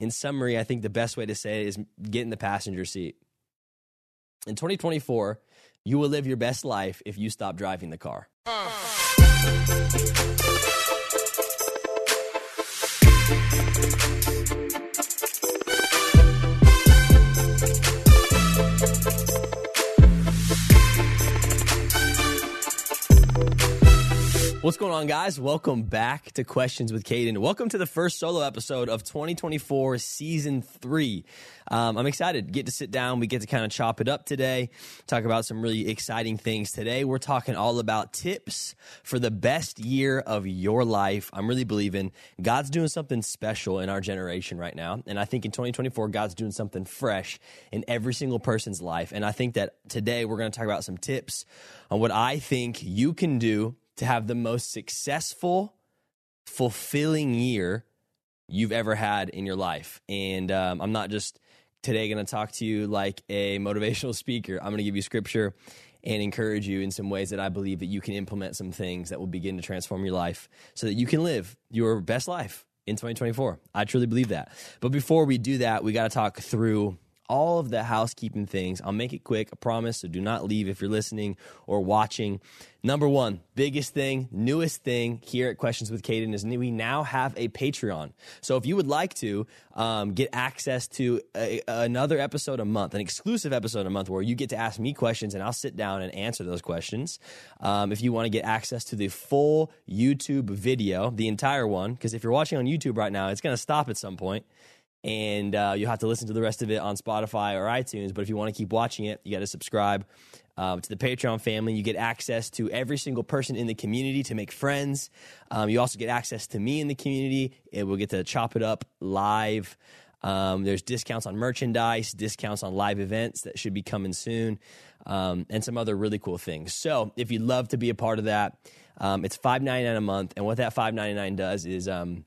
In summary, I think the best way to say it is get in the passenger seat. In 2024, you will live your best life if you stop driving the car. Uh. What's going on, guys? Welcome back to Questions with Caden. Welcome to the first solo episode of 2024 season three. Um, I'm excited. Get to sit down. We get to kind of chop it up today, talk about some really exciting things. Today, we're talking all about tips for the best year of your life. I'm really believing God's doing something special in our generation right now. And I think in 2024, God's doing something fresh in every single person's life. And I think that today we're going to talk about some tips on what I think you can do to have the most successful, fulfilling year you've ever had in your life. And um, I'm not just today going to talk to you like a motivational speaker. I'm going to give you scripture and encourage you in some ways that I believe that you can implement some things that will begin to transform your life so that you can live your best life in 2024. I truly believe that. But before we do that, we got to talk through all of the housekeeping things. I'll make it quick, I promise. So do not leave if you're listening or watching. Number one, biggest thing, newest thing here at Questions with Caden is we now have a Patreon. So if you would like to um, get access to a, another episode a month, an exclusive episode a month where you get to ask me questions and I'll sit down and answer those questions. Um, if you want to get access to the full YouTube video, the entire one, because if you're watching on YouTube right now, it's going to stop at some point and uh, you'll have to listen to the rest of it on Spotify or iTunes. But if you want to keep watching it, you got to subscribe um, to the Patreon family. You get access to every single person in the community to make friends. Um, you also get access to me in the community, and we'll get to chop it up live. Um, there's discounts on merchandise, discounts on live events that should be coming soon, um, and some other really cool things. So if you'd love to be a part of that, um, it's five ninety nine a month, and what that five ninety nine does is um,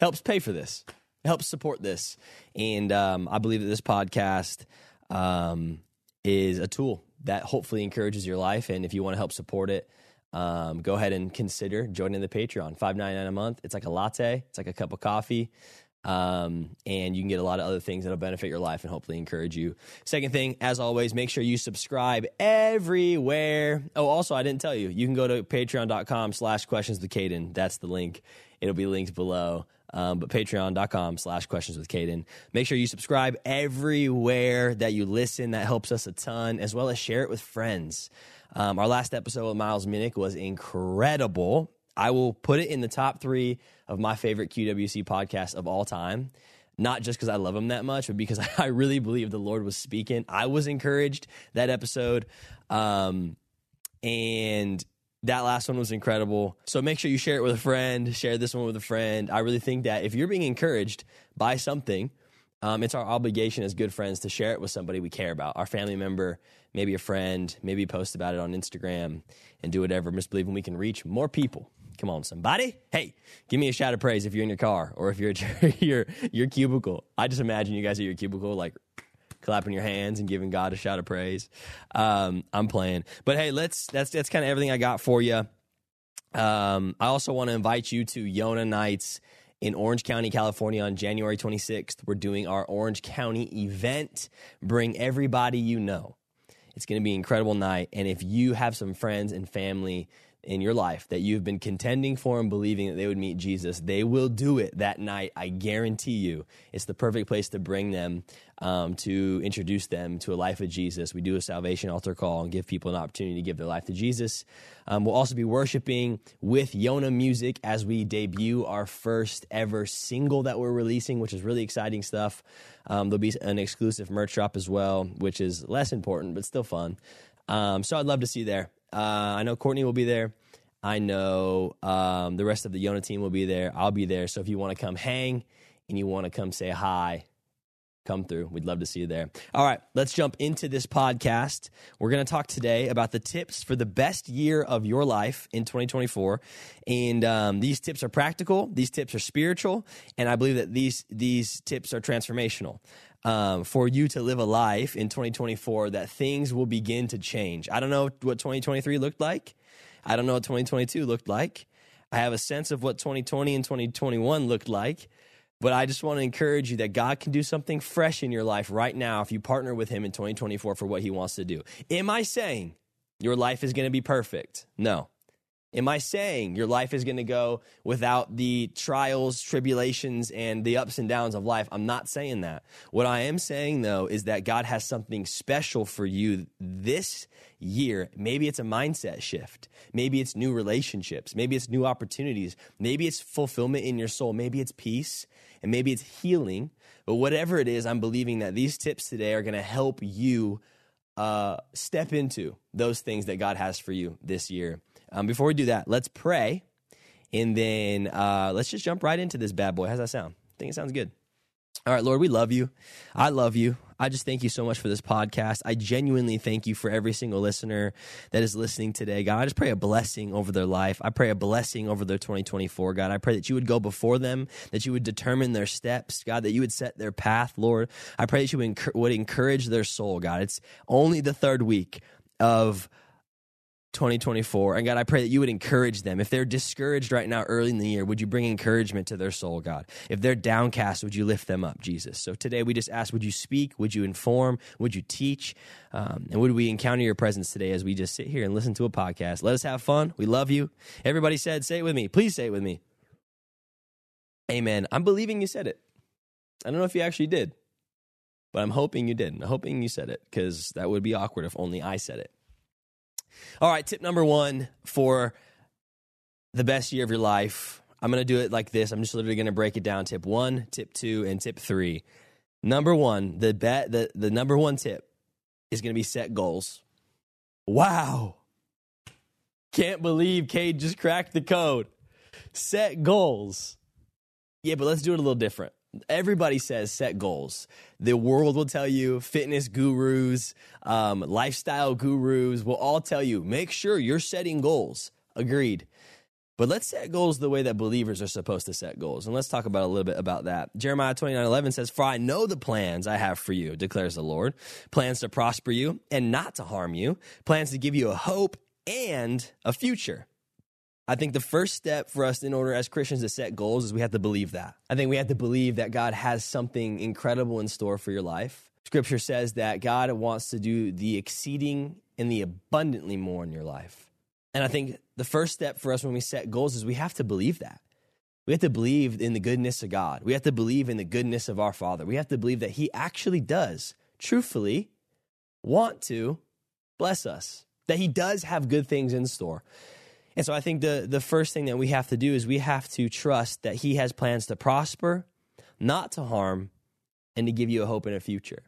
helps pay for this, helps support this. And um, I believe that this podcast um, is a tool that hopefully encourages your life. And if you want to help support it, um, go ahead and consider joining the Patreon. Five ninety nine a month. It's like a latte. It's like a cup of coffee. Um, and you can get a lot of other things that'll benefit your life and hopefully encourage you. Second thing, as always, make sure you subscribe everywhere. Oh, also, I didn't tell you, you can go to patreon.com slash questions with Caden. That's the link. It'll be linked below. Um, but patreon.com slash questions with Caden. Make sure you subscribe everywhere that you listen. That helps us a ton, as well as share it with friends. Um, our last episode with Miles Minnick was incredible. I will put it in the top three of my favorite QWC podcasts of all time. Not just because I love him that much, but because I really believe the Lord was speaking. I was encouraged that episode. Um, and that last one was incredible. So make sure you share it with a friend, share this one with a friend. I really think that if you're being encouraged by something, um, it's our obligation as good friends to share it with somebody we care about, our family member, maybe a friend, maybe post about it on Instagram and do whatever. Misbelieving we can reach more people. Come on, somebody. Hey, give me a shout of praise if you're in your car or if you're at your, your cubicle. I just imagine you guys at your cubicle, like clapping your hands and giving God a shout of praise. Um, I'm playing, but hey, let's that's that's kind of everything I got for you. Um, I also want to invite you to Yona Nights in Orange County, California on January 26th. We're doing our Orange County event. Bring everybody you know. It's going to be an incredible night. And if you have some friends and family in your life that you've been contending for and believing that they would meet Jesus, they will do it that night. I guarantee you. It's the perfect place to bring them, um, to introduce them to a life of Jesus. We do a salvation altar call and give people an opportunity to give their life to Jesus. Um, we'll also be worshiping with Yona Music as we debut our first ever single that we're releasing, which is really exciting stuff. Um, there'll be an exclusive merch drop as well, which is less important, but still fun. Um, so I'd love to see you there. Uh, I know Courtney will be there. I know um, the rest of the Yona team will be there. I'll be there. So if you want to come hang and you want to come say hi, come through. We'd love to see you there. All right, let's jump into this podcast. We're going to talk today about the tips for the best year of your life in 2024. And um, these tips are practical, these tips are spiritual, and I believe that these, these tips are transformational um, for you to live a life in 2024 that things will begin to change. I don't know what 2023 looked like. I don't know what 2022 looked like. I have a sense of what 2020 and 2021 looked like. But I just want to encourage you that God can do something fresh in your life right now if you partner with Him in 2024 for what He wants to do. Am I saying your life is going to be perfect? No. Am I saying your life is going to go without the trials, tribulations, and the ups and downs of life? I'm not saying that. What I am saying, though, is that God has something special for you this year. Maybe it's a mindset shift. Maybe it's new relationships. Maybe it's new opportunities. Maybe it's fulfillment in your soul. Maybe it's peace. And maybe it's healing. But whatever it is, I'm believing that these tips today are going to help you uh, step into those things that God has for you this year. Um, before we do that, let's pray, and then uh, let's just jump right into this bad boy. How's that sound? I think it sounds good. All right, Lord, we love you. I love you. I just thank you so much for this podcast. I genuinely thank you for every single listener that is listening today. God, I just pray a blessing over their life. I pray a blessing over their 2024. God, I pray that you would go before them, that you would determine their steps. God, that you would set their path, Lord. I pray that you would encourage their soul, God. It's only the third week of 2024. And God, I pray that you would encourage them. If they're discouraged right now early in the year, would you bring encouragement to their soul, God? If they're downcast, would you lift them up, Jesus? So today we just ask, would you speak? Would you inform? Would you teach? Um, and would we encounter your presence today as we just sit here and listen to a podcast? Let us have fun. We love you. Everybody said, say it with me. Please say it with me. Amen. I'm believing you said it. I don't know if you actually did, but I'm hoping you did. I'm hoping you said it because that would be awkward if only I said it. All right, tip number one for the best year of your life. I'm going to do it like this. I'm just literally going to break it down tip one, tip two, and tip three. Number one, the, bet, the, the number one tip is going to be set goals. Wow. Can't believe Cade just cracked the code. Set goals. Yeah, but let's do it a little different everybody says set goals. The world will tell you, fitness gurus, um, lifestyle gurus will all tell you, make sure you're setting goals. Agreed. But let's set goals the way that believers are supposed to set goals. And let's talk about a little bit about that. Jeremiah 29 11 says, For I know the plans I have for you, declares the Lord. Plans to prosper you and not to harm you, plans to give you a hope and a future. I think the first step for us in order as Christians to set goals is we have to believe that. I think we have to believe that God has something incredible in store for your life. Scripture says that God wants to do the exceeding and the abundantly more in your life. And I think the first step for us when we set goals is we have to believe that. We have to believe in the goodness of God. We have to believe in the goodness of our Father. We have to believe that He actually does, truthfully, want to bless us, that He does have good things in store. And so I think the, the first thing that we have to do is we have to trust that He has plans to prosper, not to harm, and to give you a hope and a future.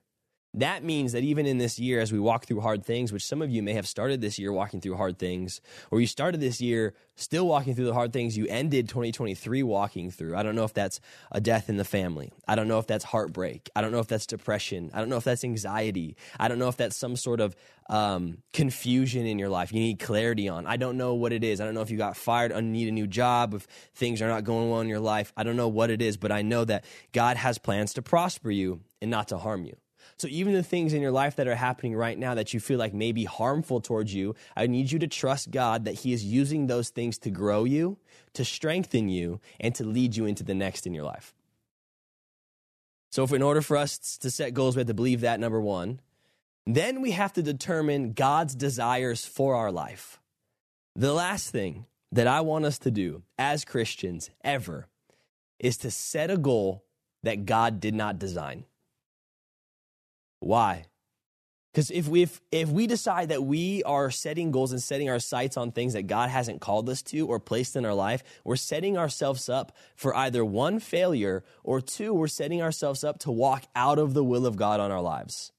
That means that even in this year, as we walk through hard things, which some of you may have started this year walking through hard things, or you started this year still walking through the hard things you ended 2023 walking through. I don't know if that's a death in the family. I don't know if that's heartbreak. I don't know if that's depression. I don't know if that's anxiety. I don't know if that's some sort of um, confusion in your life you need clarity on. I don't know what it is. I don't know if you got fired and need a new job, if things are not going well in your life. I don't know what it is, but I know that God has plans to prosper you and not to harm you. So even the things in your life that are happening right now that you feel like may be harmful towards you, I need you to trust God that He is using those things to grow you, to strengthen you, and to lead you into the next in your life. So, if in order for us to set goals, we have to believe that, number one. Then we have to determine God's desires for our life. The last thing that I want us to do as Christians ever is to set a goal that God did not design. Why? Because if we if, if we decide that we are setting goals and setting our sights on things that God hasn't called us to or placed in our life, we're setting ourselves up for either one failure or two, we're setting ourselves up to walk out of the will of God on our lives.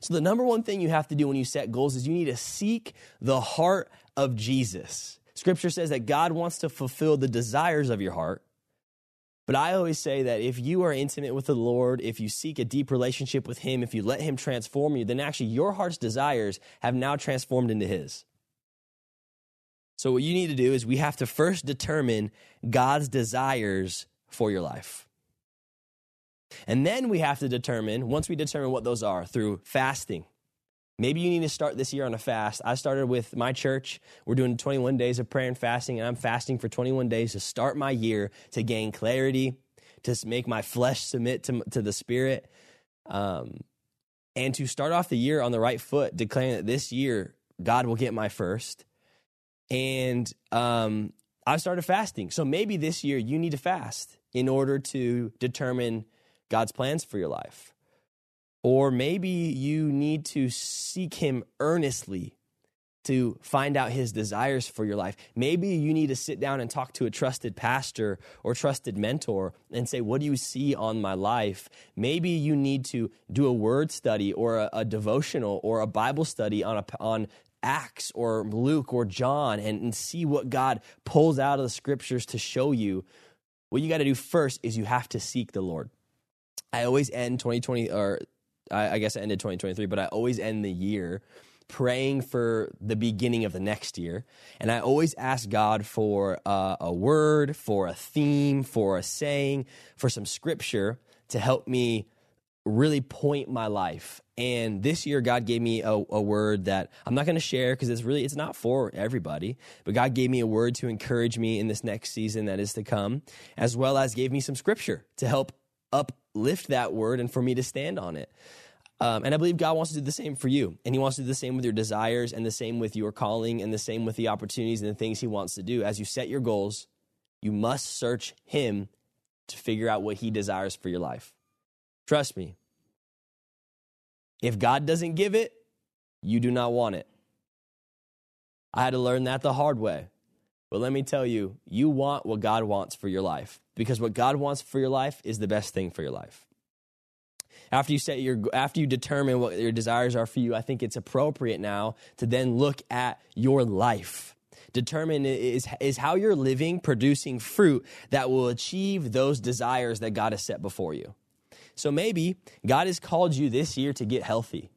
So the number one thing you have to do when you set goals is you need to seek the heart of Jesus. Scripture says that God wants to fulfill the desires of your heart. But I always say that if you are intimate with the Lord, if you seek a deep relationship with Him, if you let Him transform you, then actually your heart's desires have now transformed into His. So, what you need to do is we have to first determine God's desires for your life. And then we have to determine, once we determine what those are, through fasting, Maybe you need to start this year on a fast. I started with my church. We're doing 21 days of prayer and fasting, and I'm fasting for 21 days to start my year to gain clarity, to make my flesh submit to, to the Spirit, um, and to start off the year on the right foot, declaring that this year God will get my first. And um, I started fasting. So maybe this year you need to fast in order to determine God's plans for your life. Or maybe you need to seek Him earnestly to find out his desires for your life. Maybe you need to sit down and talk to a trusted pastor or trusted mentor and say, What do you see on my life? Maybe you need to do a word study or a, a devotional or a Bible study on, a, on Acts or Luke or John and, and see what God pulls out of the scriptures to show you. What you got to do first is you have to seek the Lord. I always end 2020, or I, I guess I ended 2023, but I always end the year praying for the beginning of the next year. And I always ask God for uh, a word, for a theme, for a saying, for some scripture to help me really point my life. And this year, God gave me a, a word that I'm not going to share because it's really it's not for everybody. But God gave me a word to encourage me in this next season that is to come, as well as gave me some scripture to help uplift that word and for me to stand on it. Um, and I believe God wants to do the same for you. And He wants to do the same with your desires and the same with your calling and the same with the opportunities and the things He wants to do. As you set your goals, you must search Him to figure out what He desires for your life. Trust me. If God doesn't give it, you do not want it. I had to learn that the hard way. But let me tell you, you want what God wants for your life because what God wants for your life is the best thing for your life after you set your after you determine what your desires are for you, I think it's appropriate now to then look at your life. Determine is is how you're living producing fruit that will achieve those desires that God has set before you. So maybe God has called you this year to get healthy.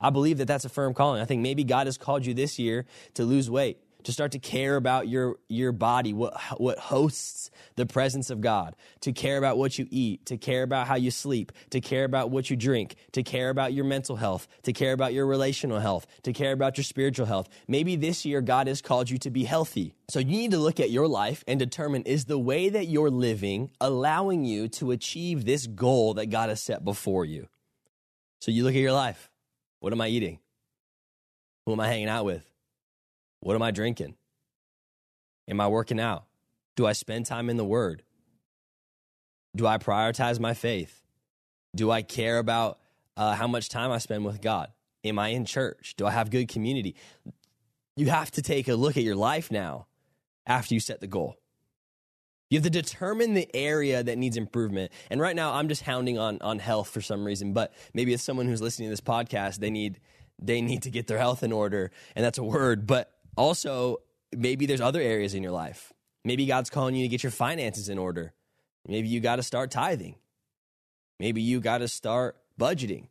I believe that that's a firm calling. I think maybe God has called you this year to lose weight to start to care about your, your body, what, what hosts the presence of God, to care about what you eat, to care about how you sleep, to care about what you drink, to care about your mental health, to care about your relational health, to care about your spiritual health. Maybe this year God has called you to be healthy. So you need to look at your life and determine is the way that you're living allowing you to achieve this goal that God has set before you? So you look at your life. What am I eating? Who am I hanging out with? What am I drinking? Am I working out? Do I spend time in the Word? Do I prioritize my faith? Do I care about uh, how much time I spend with God? Am I in church? Do I have good community? You have to take a look at your life now after you set the goal. You have to determine the area that needs improvement. And right now, I'm just hounding on, on health for some reason, but maybe as someone who's listening to this podcast, they need, they need to get their health in order. And that's a word. But also, maybe there's other areas in your life. Maybe God's calling you to get your finances in order. Maybe you got to start tithing. Maybe you got to start budgeting.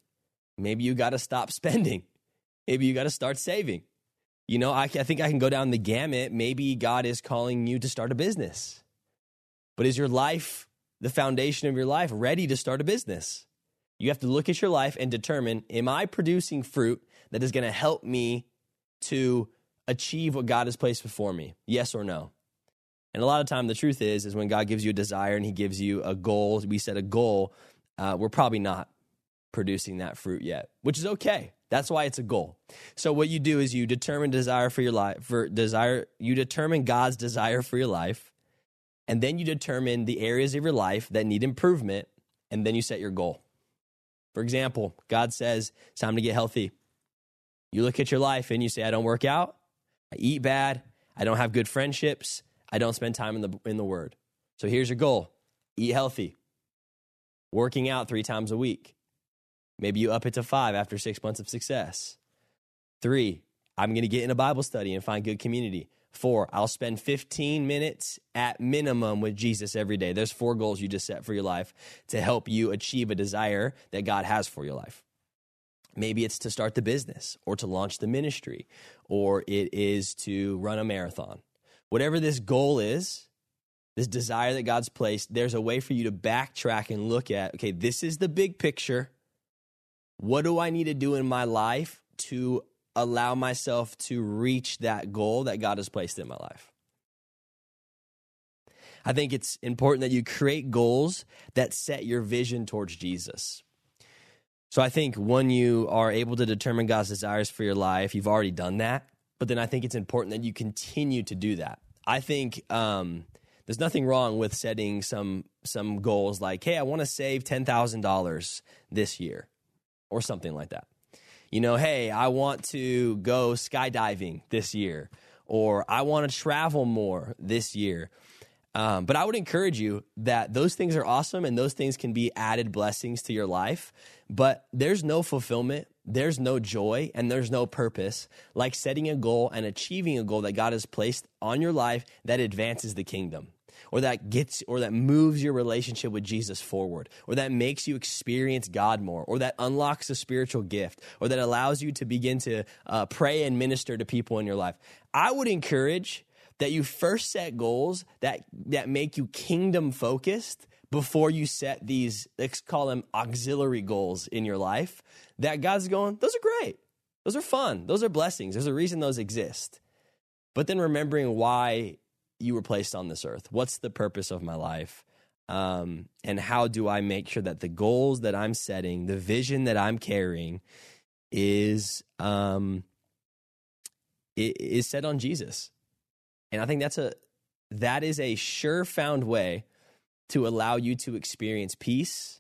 Maybe you got to stop spending. Maybe you got to start saving. You know, I, I think I can go down the gamut. Maybe God is calling you to start a business. But is your life, the foundation of your life, ready to start a business? You have to look at your life and determine Am I producing fruit that is going to help me to achieve what God has placed before me? Yes or no? And a lot of time, the truth is, is when God gives you a desire and He gives you a goal, we set a goal, uh, we're probably not producing that fruit yet, which is okay. That's why it's a goal. So what you do is you determine desire for your life, for desire, you determine God's desire for your life, and then you determine the areas of your life that need improvement, and then you set your goal. For example, God says it's time to get healthy. You look at your life and you say, I don't work out. I eat bad. I don't have good friendships. I don't spend time in the, in the Word. So here's your goal eat healthy, working out three times a week. Maybe you up it to five after six months of success. Three, I'm going to get in a Bible study and find good community. Four, I'll spend 15 minutes at minimum with Jesus every day. There's four goals you just set for your life to help you achieve a desire that God has for your life. Maybe it's to start the business or to launch the ministry, or it is to run a marathon. Whatever this goal is, this desire that God's placed, there's a way for you to backtrack and look at okay, this is the big picture. What do I need to do in my life to allow myself to reach that goal that God has placed in my life? I think it's important that you create goals that set your vision towards Jesus. So I think when you are able to determine God's desires for your life, you've already done that. But then I think it's important that you continue to do that. I think um, there's nothing wrong with setting some some goals like, hey, I want to save ten thousand dollars this year, or something like that. You know, hey, I want to go skydiving this year, or I want to travel more this year. Um, but I would encourage you that those things are awesome and those things can be added blessings to your life. But there's no fulfillment, there's no joy, and there's no purpose like setting a goal and achieving a goal that God has placed on your life that advances the kingdom or that gets or that moves your relationship with Jesus forward, or that makes you experience God more, or that unlocks a spiritual gift, or that allows you to begin to uh, pray and minister to people in your life. I would encourage that you first set goals that that make you kingdom focused before you set these let's call them auxiliary goals in your life that God's going those are great. Those are fun. Those are blessings. There's a reason those exist. But then remembering why you were placed on this earth. What's the purpose of my life? Um, and how do I make sure that the goals that I'm setting the vision that I'm carrying is um, is set on Jesus. And I think that's a that is a sure found way to allow you to experience peace,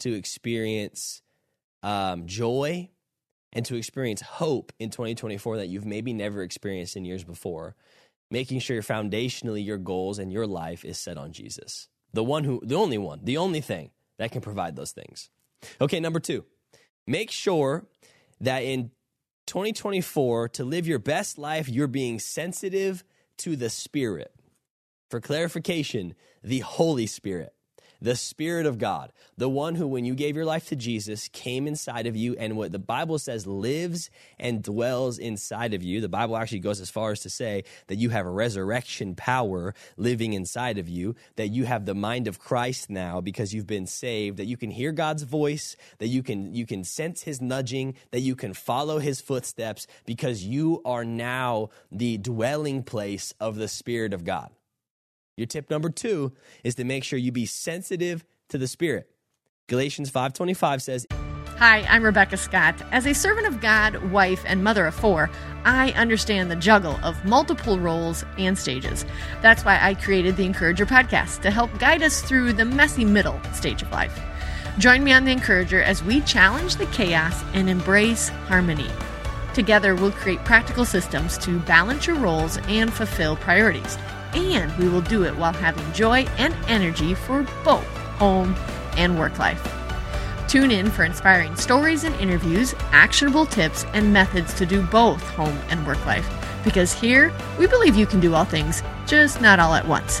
to experience um, joy, and to experience hope in 2024 that you've maybe never experienced in years before. Making sure foundationally your goals and your life is set on Jesus, the one who, the only one, the only thing that can provide those things. Okay, number two, make sure that in 2024, to live your best life, you're being sensitive to the Spirit. For clarification, the Holy Spirit the Spirit of God, the one who, when you gave your life to Jesus, came inside of you and what the Bible says lives and dwells inside of you. The Bible actually goes as far as to say that you have resurrection power living inside of you, that you have the mind of Christ now because you've been saved, that you can hear God's voice, that you can, you can sense his nudging, that you can follow his footsteps because you are now the dwelling place of the Spirit of God. Your tip number two is to make sure you be sensitive to the Spirit. Galatians 5.25 says, Hi, I'm Rebecca Scott. As a servant of God, wife, and mother of four, I understand the juggle of multiple roles and stages. That's why I created the Encourager podcast to help guide us through the messy middle stage of life. Join me on the Encourager as we challenge the chaos and embrace harmony. Together, we'll create practical systems to balance your roles and fulfill priorities and we will do it while having joy and energy for both home and work life. Tune in for inspiring stories and interviews, actionable tips, and methods to do both home and work life. Because here, we believe you can do all things, just not all at once.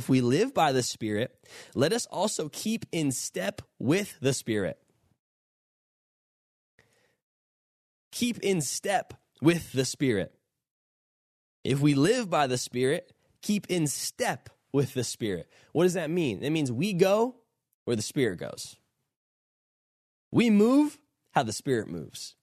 If we live by the Spirit, let us also keep in step with the Spirit. Keep in step with the Spirit. If we live by the Spirit, keep in step with the Spirit. What does that mean? It means we go where the Spirit goes. We move how the Spirit moves.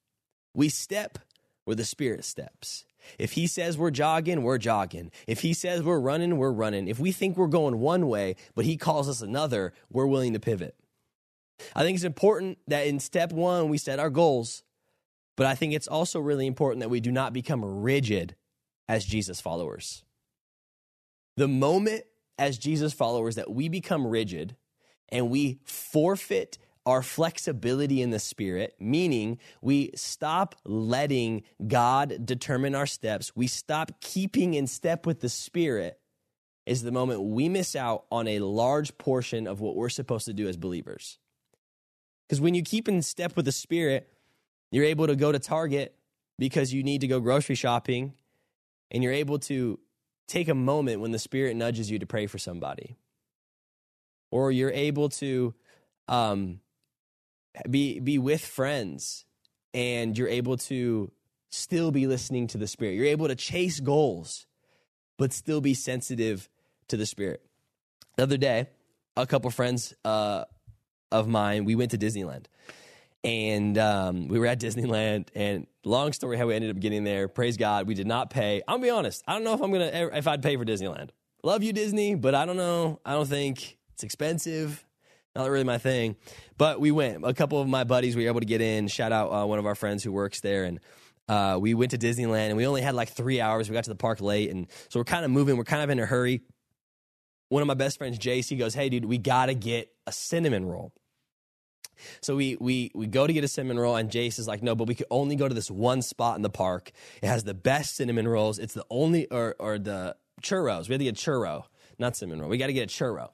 We step where the Spirit steps. If he says we're jogging, we're jogging. If he says we're running, we're running. If we think we're going one way, but he calls us another, we're willing to pivot. I think it's important that in step one, we set our goals, but I think it's also really important that we do not become rigid as Jesus followers. The moment as Jesus followers that we become rigid and we forfeit our flexibility in the spirit, meaning we stop letting God determine our steps, we stop keeping in step with the spirit, is the moment we miss out on a large portion of what we're supposed to do as believers. Because when you keep in step with the spirit, you're able to go to Target because you need to go grocery shopping, and you're able to take a moment when the Spirit nudges you to pray for somebody. Or you're able to um, be, be with friends and you're able to still be listening to the Spirit. You're able to chase goals, but still be sensitive to the Spirit. The other day, a couple friends uh, of mine, we went to Disneyland and um, we were at Disneyland. And long story how we ended up getting there. Praise God, we did not pay. I'll be honest. I don't know if I'm gonna if I'd pay for Disneyland. Love you, Disney, but I don't know. I don't think it's expensive. Not really my thing. But we went. A couple of my buddies we were able to get in. Shout out uh, one of our friends who works there and. Uh, we went to Disneyland and we only had like three hours. We got to the park late, and so we're kind of moving. We're kind of in a hurry. One of my best friends, Jace, goes, "Hey, dude, we got to get a cinnamon roll." So we we we go to get a cinnamon roll, and Jace is like, no, but we could only go to this one spot in the park. It has the best cinnamon rolls. It's the only or or the churros. We had to get churro, not cinnamon roll. We got to get a churro,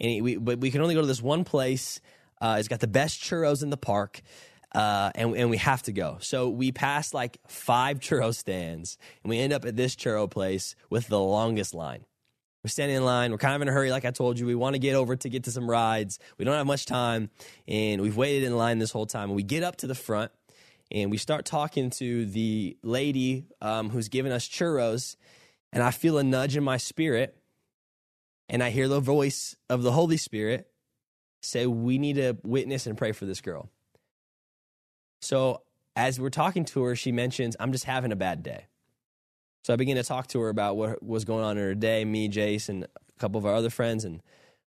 and we but we can only go to this one place. Uh, it's got the best churros in the park. Uh, and, and we have to go. So we pass like five churro stands, and we end up at this churro place with the longest line. We're standing in line. We're kind of in a hurry, like I told you. We want to get over to get to some rides. We don't have much time, and we've waited in line this whole time. And we get up to the front, and we start talking to the lady um, who's giving us churros, and I feel a nudge in my spirit, and I hear the voice of the Holy Spirit say, "We need to witness and pray for this girl." So as we're talking to her, she mentions, "I'm just having a bad day." So I begin to talk to her about what was going on in her day, me, Jace, and a couple of our other friends, and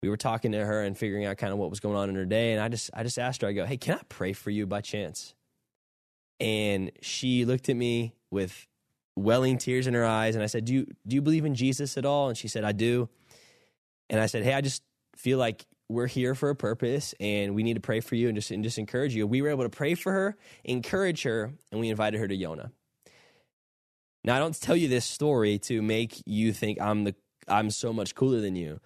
we were talking to her and figuring out kind of what was going on in her day. And I just I just asked her, I go, Hey, can I pray for you by chance? And she looked at me with welling tears in her eyes, and I said, Do you do you believe in Jesus at all? And she said, I do. And I said, Hey, I just feel like we're here for a purpose and we need to pray for you and just and just encourage you. We were able to pray for her, encourage her, and we invited her to Yona. Now, I don't tell you this story to make you think I'm the I'm so much cooler than you.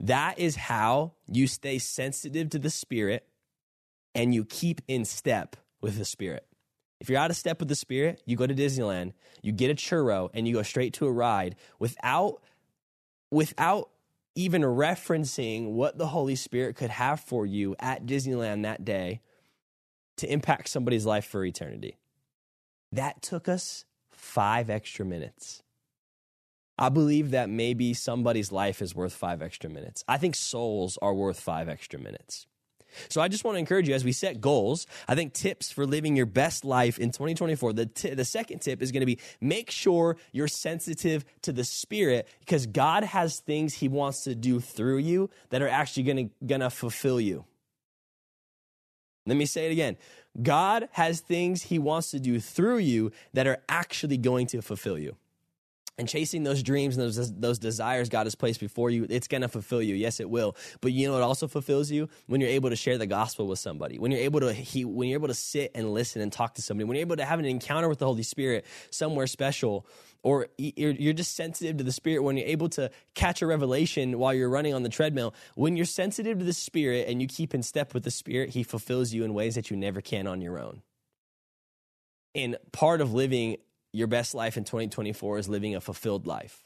That is how you stay sensitive to the spirit and you keep in step with the spirit. If you're out of step with the spirit, you go to Disneyland, you get a churro and you go straight to a ride without without even referencing what the Holy Spirit could have for you at Disneyland that day to impact somebody's life for eternity. That took us five extra minutes. I believe that maybe somebody's life is worth five extra minutes. I think souls are worth five extra minutes. So I just want to encourage you as we set goals. I think tips for living your best life in 2024. The, t- the second tip is going to be make sure you're sensitive to the spirit because God has things he wants to do through you that are actually going to, going to fulfill you. Let me say it again. God has things he wants to do through you that are actually going to fulfill you. And chasing those dreams and those, those desires God has placed before you, it's going to fulfill you. Yes, it will. But you know it also fulfills you? When you're able to share the gospel with somebody. When you're able to, he, when you're able to sit and listen and talk to somebody. When you're able to have an encounter with the Holy Spirit somewhere special or you're, you're just sensitive to the spirit when you're able to catch a revelation while you're running on the treadmill when you're sensitive to the spirit and you keep in step with the spirit he fulfills you in ways that you never can on your own and part of living your best life in 2024 is living a fulfilled life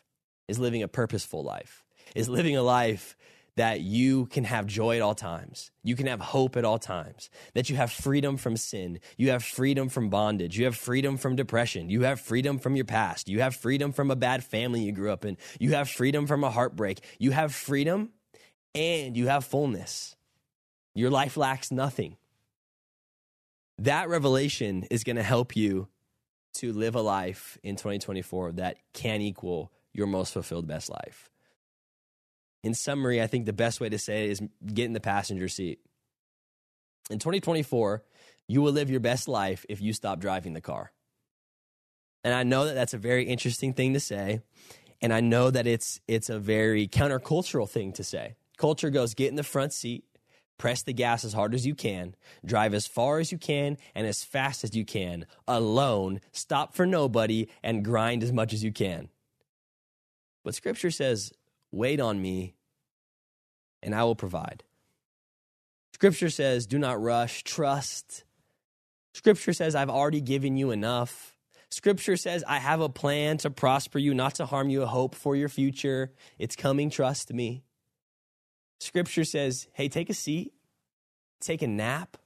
is living a purposeful life is living a life that you can have joy at all times. You can have hope at all times. That you have freedom from sin. You have freedom from bondage. You have freedom from depression. You have freedom from your past. You have freedom from a bad family you grew up in. You have freedom from a heartbreak. You have freedom and you have fullness. Your life lacks nothing. That revelation is going to help you to live a life in 2024 that can equal your most fulfilled best life in summary, I think the best way to say it is get in the passenger seat. In 2024, you will live your best life if you stop driving the car. And I know that that's a very interesting thing to say. And I know that it's it's a very countercultural thing to say. Culture goes get in the front seat, press the gas as hard as you can, drive as far as you can and as fast as you can, alone, stop for nobody and grind as much as you can. But scripture says, "Wait on me, and I will provide." Scripture says, "Do not rush, trust." Scripture says, "I've already given you enough." Scripture says, I have a plan to prosper you, not to harm you, a hope for your future. It's coming, trust me. Scripture says, hey, take a seat, take a nap,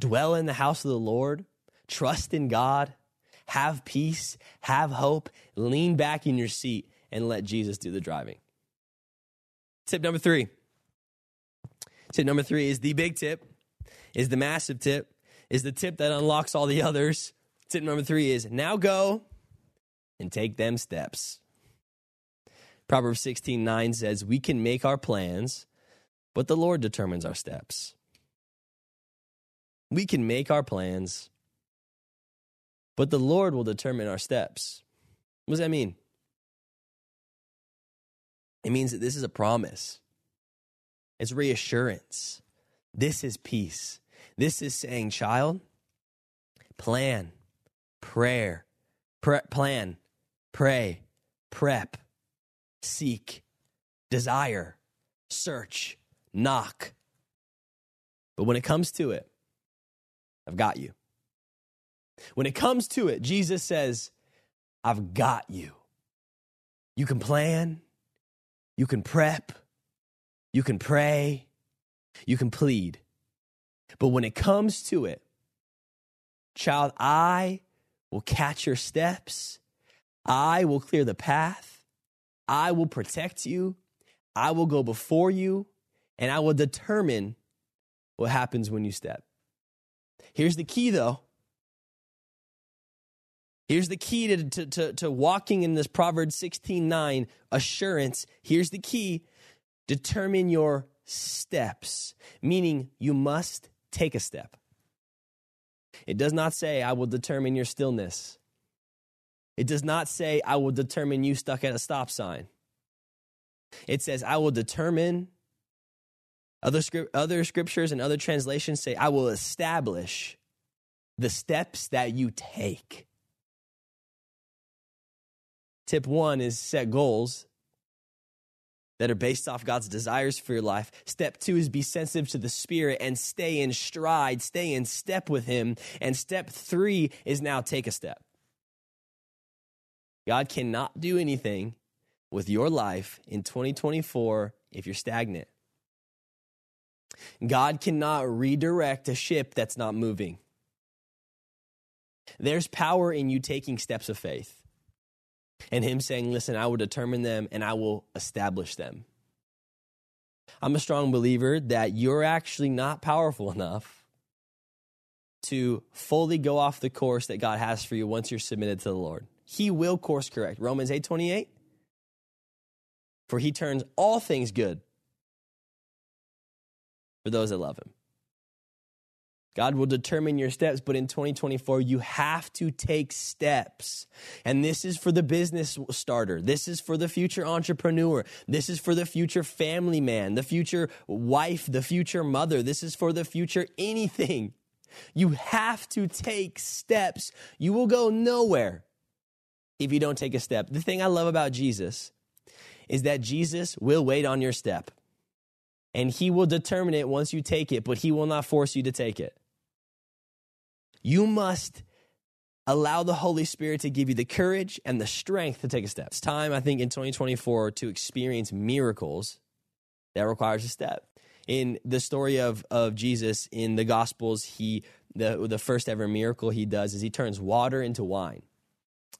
dwell in the house of the Lord, trust in God, have peace, have hope, lean back in your seat, and let Jesus do the driving. Tip number three. Tip number three is the big tip, is the massive tip, is the tip that unlocks all the others. Tip number three is now go and take them steps. Proverbs 16 9 says, We can make our plans, but the Lord determines our steps. We can make our plans, but the Lord will determine our steps. What does that mean? It means that this is a promise, it's reassurance. This is peace. This is saying, child, plan, prayer, pre- plan, pray, prep, seek, desire, search, knock. But when it comes to it, I've got you. When it comes to it, Jesus says, I've got you. You can plan, you can prep, you can pray, you can plead. But when it comes to it, child, I will catch your steps. I will clear the path. I will protect you. I will go before you, and I will determine what happens when you step. Here's the key, though. Here's the key to, to, to, to walking in this Proverbs 16 9 assurance. Here's the key determine your steps, meaning you must take a step. It does not say, I will determine your stillness. It does not say, I will determine you stuck at a stop sign. It says, I will determine. Other, script, other scriptures and other translations say, I will establish the steps that you take. Tip one is set goals that are based off God's desires for your life. Step two is be sensitive to the Spirit and stay in stride, stay in step with Him. And step three is now take a step. God cannot do anything with your life in 2024 if you're stagnant. God cannot redirect a ship that's not moving. There's power in you taking steps of faith and him saying, Listen, I will determine them and I will establish them. I'm a strong believer that you're actually not powerful enough to fully go off the course that God has for you once you're submitted to the Lord. He will course correct. Romans 8 28. For he turns all things good for those that love him. God will determine your steps, but in 2024, you have to take steps. And this is for the business starter. This is for the future entrepreneur. This is for the future family man, the future wife, the future mother. This is for the future anything. You have to take steps. You will go nowhere if you don't take a step. The thing I love about Jesus is that Jesus will wait on your step. And he will determine it once you take it, but he will not force you to take it. You must allow the Holy Spirit to give you the courage and the strength to take a step. It's time, I think, in 2024 to experience miracles that requires a step. In the story of, of Jesus in the Gospels, he the, the first ever miracle he does is he turns water into wine.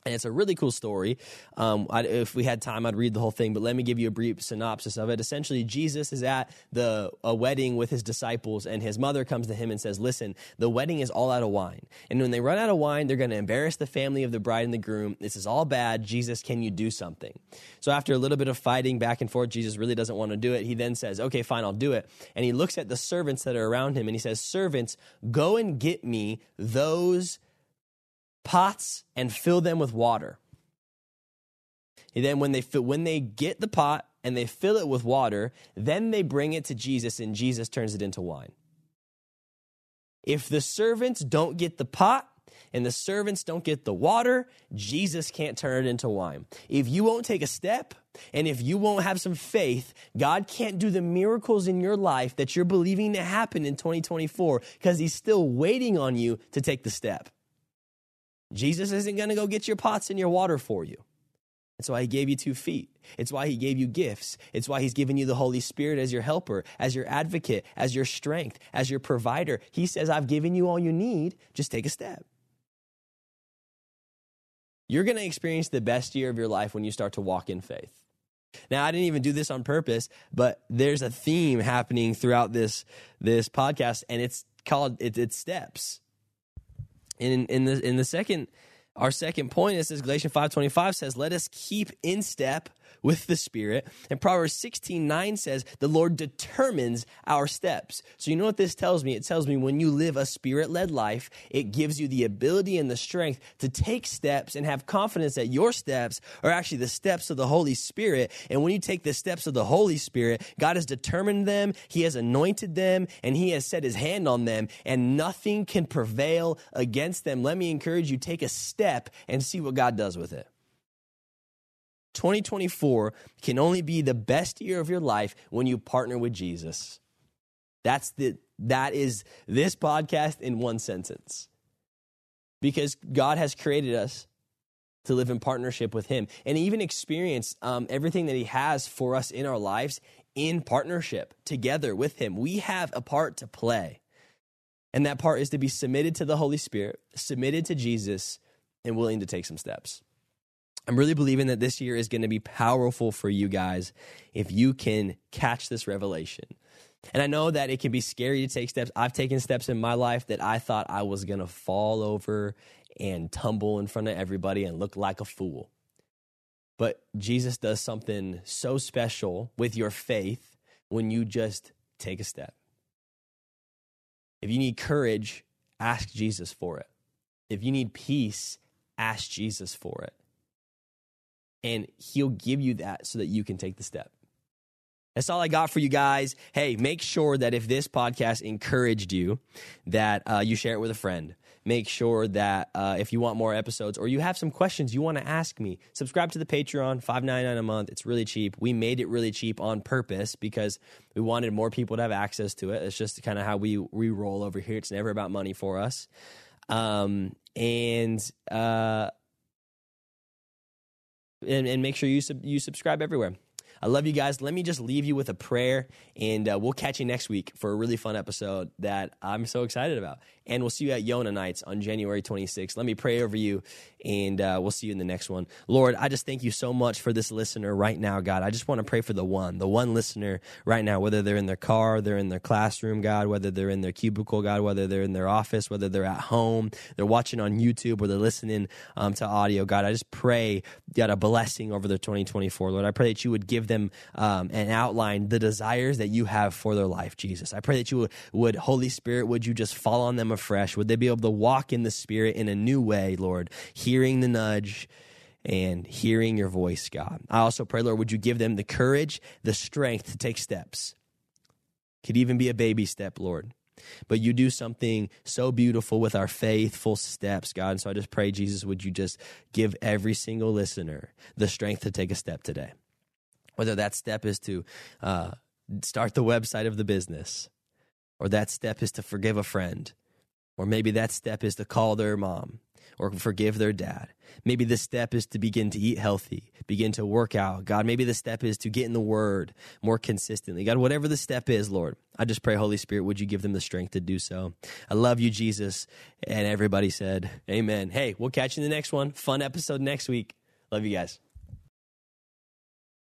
And it's a really cool story. Um, I, if we had time, I'd read the whole thing, but let me give you a brief synopsis of it. Essentially, Jesus is at the a wedding with his disciples, and his mother comes to him and says, "Listen, the wedding is all out of wine, and when they run out of wine, they're going to embarrass the family of the bride and the groom. This is all bad. Jesus, can you do something?" So after a little bit of fighting back and forth, Jesus really doesn't want to do it. He then says, "Okay, fine, I'll do it." And he looks at the servants that are around him, and he says, "Servants, go and get me those." Pots and fill them with water. And then when they fill, when they get the pot and they fill it with water, then they bring it to Jesus and Jesus turns it into wine. If the servants don't get the pot and the servants don't get the water, Jesus can't turn it into wine. If you won't take a step and if you won't have some faith, God can't do the miracles in your life that you're believing to happen in 2024 because He's still waiting on you to take the step. Jesus isn't going to go get your pots and your water for you. That's why he gave you two feet. It's why he gave you gifts. It's why he's given you the Holy Spirit as your helper, as your advocate, as your strength, as your provider. He says, I've given you all you need. Just take a step. You're going to experience the best year of your life when you start to walk in faith. Now, I didn't even do this on purpose, but there's a theme happening throughout this, this podcast, and it's called it, it's steps. In, in the in the second our second point is, as Galatians 5.25 says, let us keep in step with the Spirit. And Proverbs 16 9 says, the Lord determines our steps. So, you know what this tells me? It tells me when you live a Spirit led life, it gives you the ability and the strength to take steps and have confidence that your steps are actually the steps of the Holy Spirit. And when you take the steps of the Holy Spirit, God has determined them, He has anointed them, and He has set His hand on them, and nothing can prevail against them. Let me encourage you take a step and see what God does with it. 2024 can only be the best year of your life when you partner with Jesus. That's the that is this podcast in one sentence. Because God has created us to live in partnership with Him and even experience um, everything that He has for us in our lives in partnership together with Him. We have a part to play. And that part is to be submitted to the Holy Spirit, submitted to Jesus, and willing to take some steps. I'm really believing that this year is going to be powerful for you guys if you can catch this revelation. And I know that it can be scary to take steps. I've taken steps in my life that I thought I was going to fall over and tumble in front of everybody and look like a fool. But Jesus does something so special with your faith when you just take a step. If you need courage, ask Jesus for it. If you need peace, ask Jesus for it and he'll give you that so that you can take the step. That's all I got for you guys. Hey, make sure that if this podcast encouraged you, that uh, you share it with a friend. Make sure that uh, if you want more episodes or you have some questions you want to ask me, subscribe to the Patreon, five ninety nine a month. It's really cheap. We made it really cheap on purpose because we wanted more people to have access to it. It's just kind of how we we roll over here. It's never about money for us. Um, and uh, and, and make sure you, sub, you subscribe everywhere. I love you guys. Let me just leave you with a prayer, and uh, we'll catch you next week for a really fun episode that I'm so excited about. And we'll see you at Yona Nights on January 26th. Let me pray over you, and uh, we'll see you in the next one. Lord, I just thank you so much for this listener right now, God. I just want to pray for the one, the one listener right now, whether they're in their car, they're in their classroom, God, whether they're in their cubicle, God, whether they're in their office, whether they're at home, they're watching on YouTube, or they're listening um, to audio, God. I just pray, God, a blessing over their 2024, Lord. I pray that you would give them um, and outline the desires that you have for their life, Jesus. I pray that you would, would, Holy Spirit, would you just fall on them afresh? Would they be able to walk in the Spirit in a new way, Lord, hearing the nudge? and hearing your voice, God. I also pray, Lord, would you give them the courage, the strength to take steps? Could even be a baby step, Lord. But you do something so beautiful with our faithful steps, God. And so I just pray, Jesus, would you just give every single listener the strength to take a step today? Whether that step is to uh, start the website of the business, or that step is to forgive a friend, or maybe that step is to call their mom or forgive their dad. Maybe the step is to begin to eat healthy, begin to work out. God, maybe the step is to get in the word more consistently. God, whatever the step is, Lord, I just pray, Holy Spirit, would you give them the strength to do so? I love you, Jesus. And everybody said, Amen. Hey, we'll catch you in the next one. Fun episode next week. Love you guys.